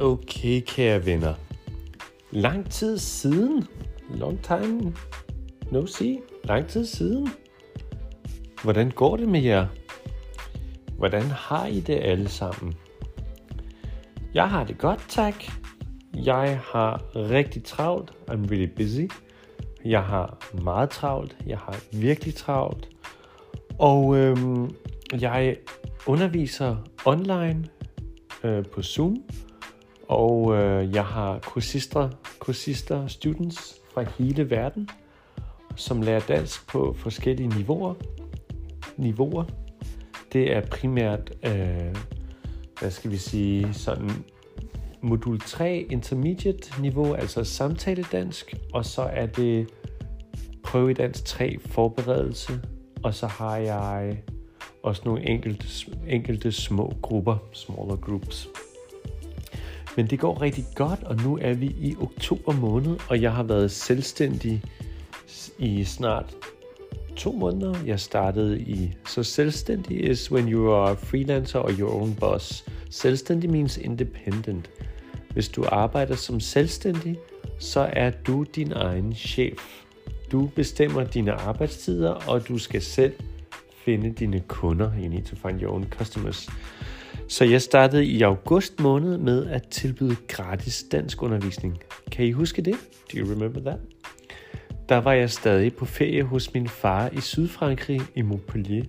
Okay, kære venner. Lang tid siden. Long time no see. Lang tid siden. Hvordan går det med jer? Hvordan har I det alle sammen? Jeg har det godt, tak. Jeg har rigtig travlt. I'm really busy. Jeg har meget travlt. Jeg har virkelig travlt. Og øhm, jeg underviser online øh, på Zoom. Og øh, jeg har kursister, kursister, students fra hele verden, som lærer dansk på forskellige niveauer. niveauer. Det er primært, øh, hvad skal vi sige, sådan modul 3 intermediate niveau, altså samtaledansk, og så er det prøve i dansk 3 forberedelse, og så har jeg også nogle enkelte, enkelte små grupper, smaller groups. Men det går rigtig godt, og nu er vi i oktober måned, og jeg har været selvstændig i snart to måneder. Jeg startede i... Så selvstændig is when you are freelancer or your own boss. Selvstændig means independent. Hvis du arbejder som selvstændig, så er du din egen chef. Du bestemmer dine arbejdstider, og du skal selv finde dine kunder. You need to find your own customers. Så jeg startede i august måned med at tilbyde gratis dansk undervisning. Kan I huske det? Do you remember that? Der var jeg stadig på ferie hos min far i Sydfrankrig i Montpellier.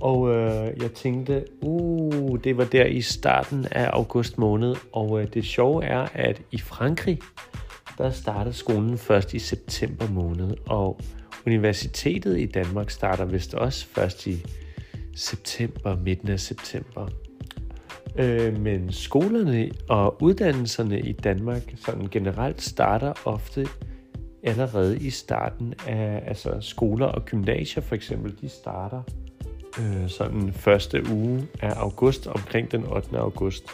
Og øh, jeg tænkte, uh, det var der i starten af august måned. Og øh, det sjove er, at i Frankrig, der startede skolen først i september måned. Og universitetet i Danmark starter vist også først i september, midten af september. Øh, men skolerne og uddannelserne i Danmark sådan generelt starter ofte allerede i starten af altså skoler og gymnasier for eksempel, de starter øh, sådan første uge af august, omkring den 8. august.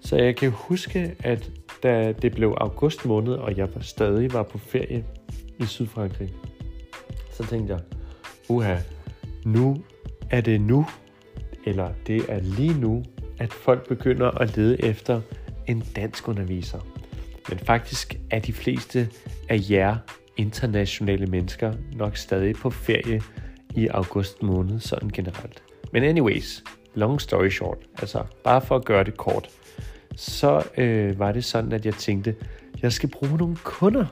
Så jeg kan huske, at da det blev august måned, og jeg stadig var på ferie i Sydfrankrig, så tænkte jeg, uha, nu er det nu, eller det er lige nu, at folk begynder at lede efter en dansk underviser. Men faktisk er de fleste af jer internationale mennesker nok stadig på ferie i august måned, sådan generelt. Men anyways, long story short, altså bare for at gøre det kort, så øh, var det sådan, at jeg tænkte, jeg skal bruge nogle kunder.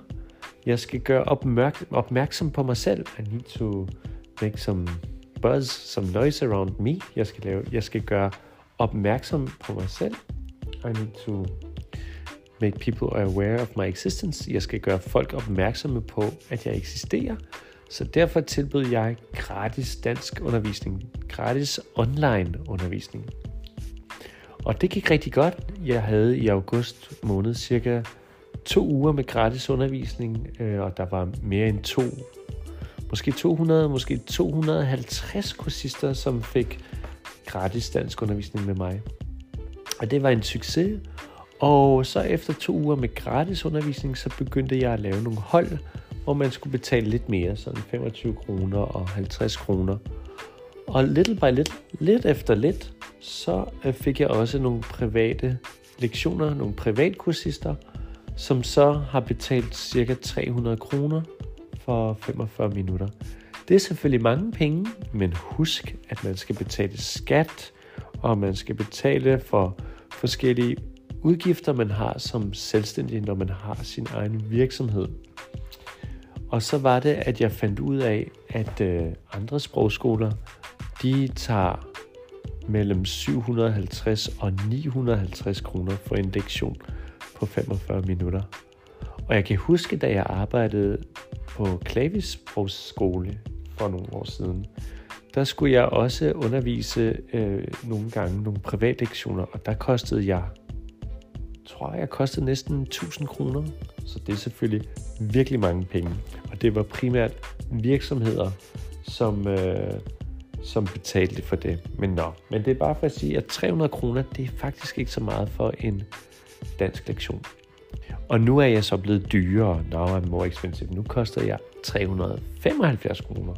Jeg skal gøre opmærk- opmærksom på mig selv. I need to make some buzz, some noise around me. Jeg skal, lave, jeg skal gøre opmærksom på mig selv. I need to make people aware of my existence. Jeg skal gøre folk opmærksomme på, at jeg eksisterer. Så derfor tilbød jeg gratis dansk undervisning, gratis online undervisning. Og det gik rigtig godt. Jeg havde i august måned cirka to uger med gratis undervisning, øh, og der var mere end to, måske 200, måske 250 kursister, som fik gratis dansk undervisning med mig. Og det var en succes. Og så efter to uger med gratis undervisning, så begyndte jeg at lave nogle hold, hvor man skulle betale lidt mere, sådan 25 kroner og 50 kroner. Og little by little, lidt efter lidt, så øh, fik jeg også nogle private lektioner, nogle privatkursister, som så har betalt cirka 300 kroner for 45 minutter. Det er selvfølgelig mange penge, men husk, at man skal betale skat, og man skal betale for forskellige udgifter, man har som selvstændig, når man har sin egen virksomhed. Og så var det, at jeg fandt ud af, at øh, andre sprogskoler, de tager mellem 750 og 950 kroner for en lektion på 45 minutter. Og jeg kan huske, da jeg arbejdede på Klavisprogsskole for nogle år siden, der skulle jeg også undervise øh, nogle gange nogle privatlektioner, og der kostede jeg, tror jeg, kostede næsten 1000 kroner. Så det er selvfølgelig virkelig mange penge. Og det var primært virksomheder, som, øh, som betalte for det. Men nå, men det er bare for at sige, at 300 kroner, det er faktisk ikke så meget for en dansk lektion. Og nu er jeg så blevet dyrere. Now I'm more expensive. Nu koster jeg 375 kroner.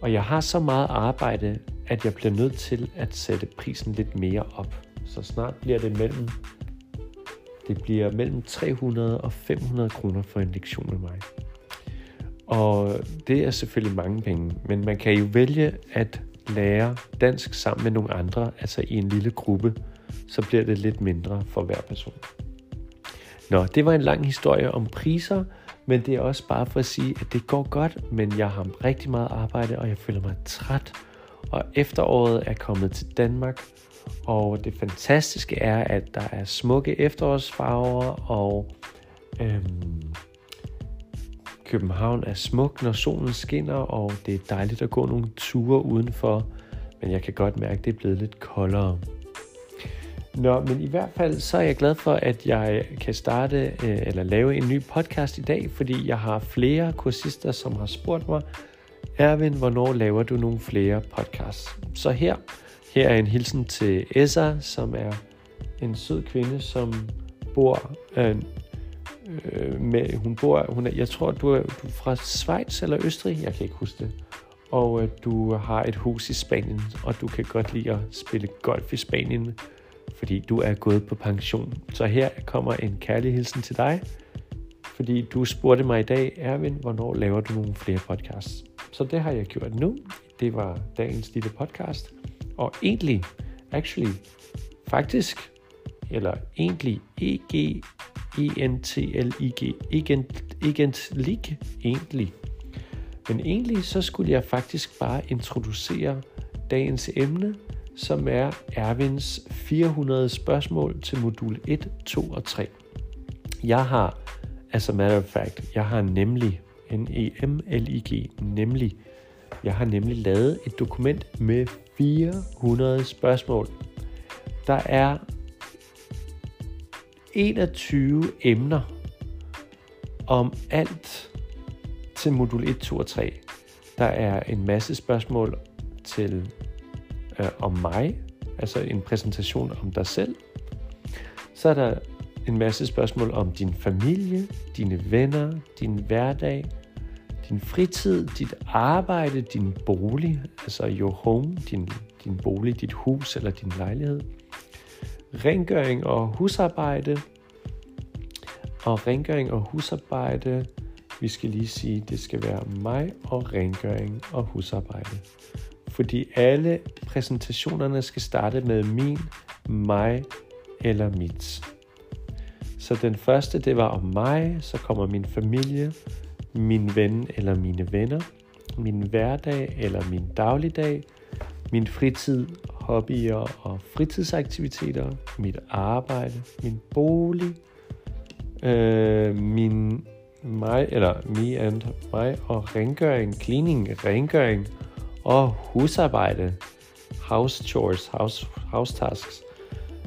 Og jeg har så meget arbejde, at jeg bliver nødt til at sætte prisen lidt mere op. Så snart bliver det mellem Det bliver mellem 300 og 500 kroner for en lektion med mig. Og det er selvfølgelig mange penge, men man kan jo vælge at lære dansk sammen med nogle andre, altså i en lille gruppe, så bliver det lidt mindre for hver person. Nå, det var en lang historie om priser, men det er også bare for at sige, at det går godt, men jeg har rigtig meget arbejde, og jeg føler mig træt. Og efteråret er kommet til Danmark, og det fantastiske er, at der er smukke efterårsfarver, og øhm, København er smuk, når solen skinner, og det er dejligt at gå nogle ture udenfor, men jeg kan godt mærke, at det er blevet lidt koldere. Nå, men i hvert fald så er jeg glad for, at jeg kan starte øh, eller lave en ny podcast i dag, fordi jeg har flere kursister, som har spurgt mig, Erwin, hvornår laver du nogle flere podcasts? Så her, her er en hilsen til Essa, som er en sød kvinde, som bor øh, øh, med, hun bor, hun er, jeg tror, du er, du er fra Schweiz eller Østrig, jeg kan ikke huske det. Og øh, du har et hus i Spanien, og du kan godt lide at spille golf i Spanien fordi du er gået på pension. Så her kommer en kærlig hilsen til dig, fordi du spurgte mig i dag, Erwin, hvornår laver du nogle flere podcasts? Så det har jeg gjort nu. Det var dagens lille podcast. Og egentlig, actually, faktisk, eller egentlig, E-G, E-N-T-L-I-G, egentlig, egentlig. Men egentlig så skulle jeg faktisk bare introducere dagens emne, som er Ervins 400 spørgsmål til modul 1, 2 og 3. Jeg har, as a matter of fact, jeg har nemlig, N-E-M-L-I-G, nemlig, jeg har nemlig lavet et dokument med 400 spørgsmål. Der er 21 emner om alt til modul 1, 2 og 3. Der er en masse spørgsmål til øh, om mig, altså en præsentation om dig selv. Så er der en masse spørgsmål om din familie, dine venner, din hverdag, din fritid, dit arbejde, din bolig, altså your home, din, din bolig, dit hus eller din lejlighed. Rengøring og husarbejde. Og rengøring og husarbejde, vi skal lige sige, det skal være mig og rengøring og husarbejde fordi alle præsentationerne skal starte med min, mig eller mit. Så den første, det var om mig, så kommer min familie, min ven eller mine venner, min hverdag eller min dagligdag, min fritid, hobbyer og fritidsaktiviteter, mit arbejde, min bolig, øh, min mig eller me and mig og rengøring, cleaning, rengøring og husarbejde, house chores, house, house tasks,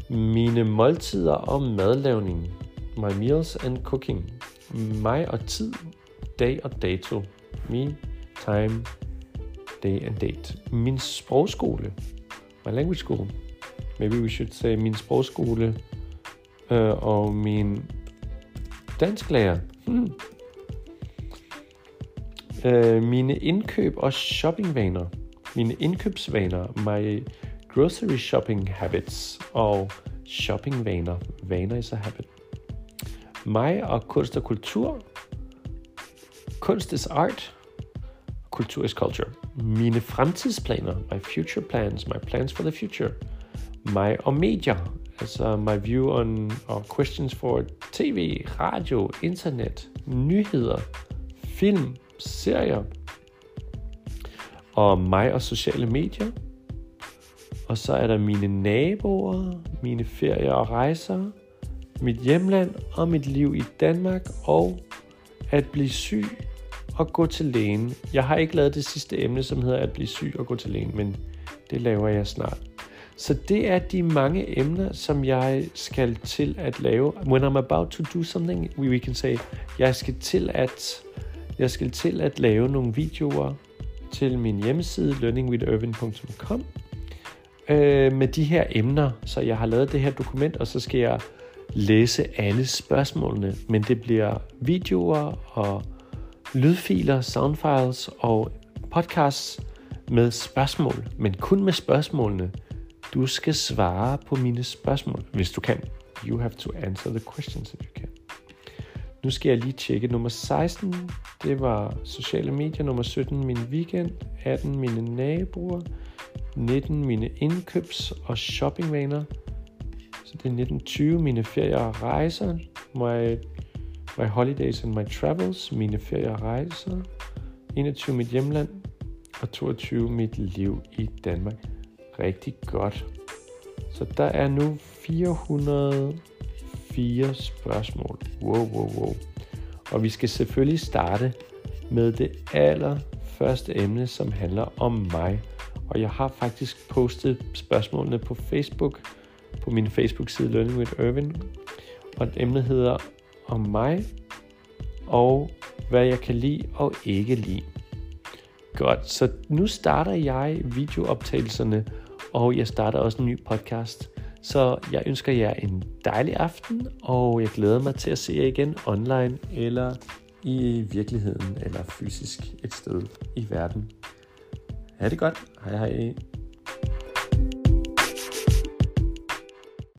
mine måltider og madlavning, my meals and cooking, mig og tid, dag og dato, me, time, day and date, min sprogskole, my language school, maybe we should say min sprogskole uh, og min dansklærer. Hmm øh, mine indkøb og shoppingvaner. Mine indkøbsvaner, my grocery shopping habits og shoppingvaner. Vaner is a habit. Mig og kunst og kultur. Kunst is art. Kultur is culture. Mine fremtidsplaner, my future plans, my plans for the future. Mig og medier, altså my view on or questions for tv, radio, internet, nyheder, film, serier, og mig og sociale medier. Og så er der mine naboer, mine ferier og rejser, mit hjemland og mit liv i Danmark, og at blive syg og gå til lægen. Jeg har ikke lavet det sidste emne, som hedder at blive syg og gå til lægen, men det laver jeg snart. Så det er de mange emner, som jeg skal til at lave. When I'm about to do something, we can say, jeg skal til at jeg skal til at lave nogle videoer til min hjemmeside learningwithirvin.com øh, med de her emner. Så jeg har lavet det her dokument, og så skal jeg læse alle spørgsmålene. Men det bliver videoer og lydfiler, soundfiles og podcasts med spørgsmål, men kun med spørgsmålene. Du skal svare på mine spørgsmål, hvis du kan. You have to answer the questions if you can. Nu skal jeg lige tjekke. Nummer 16, det var sociale medier. Nummer 17, min weekend. 18, mine naboer. 19, mine indkøbs- og shoppingvaner. Så det er 1920, mine ferier og rejser. My, my holidays and my travels, mine ferier og rejser. 21, mit hjemland. Og 22, mit liv i Danmark. Rigtig godt. Så der er nu 404 spørgsmål. Wow, wow, wow. Og vi skal selvfølgelig starte med det allerførste emne, som handler om mig. Og jeg har faktisk postet spørgsmålene på Facebook, på min Facebook-side Learning with Irvin. Og emnet hedder om mig, og hvad jeg kan lide og ikke lide. Godt, så nu starter jeg videooptagelserne, og jeg starter også en ny podcast. Så jeg ønsker jer en dejlig aften, og jeg glæder mig til at se jer igen online eller i virkeligheden eller fysisk et sted i verden. Ha' det godt. Hej hej.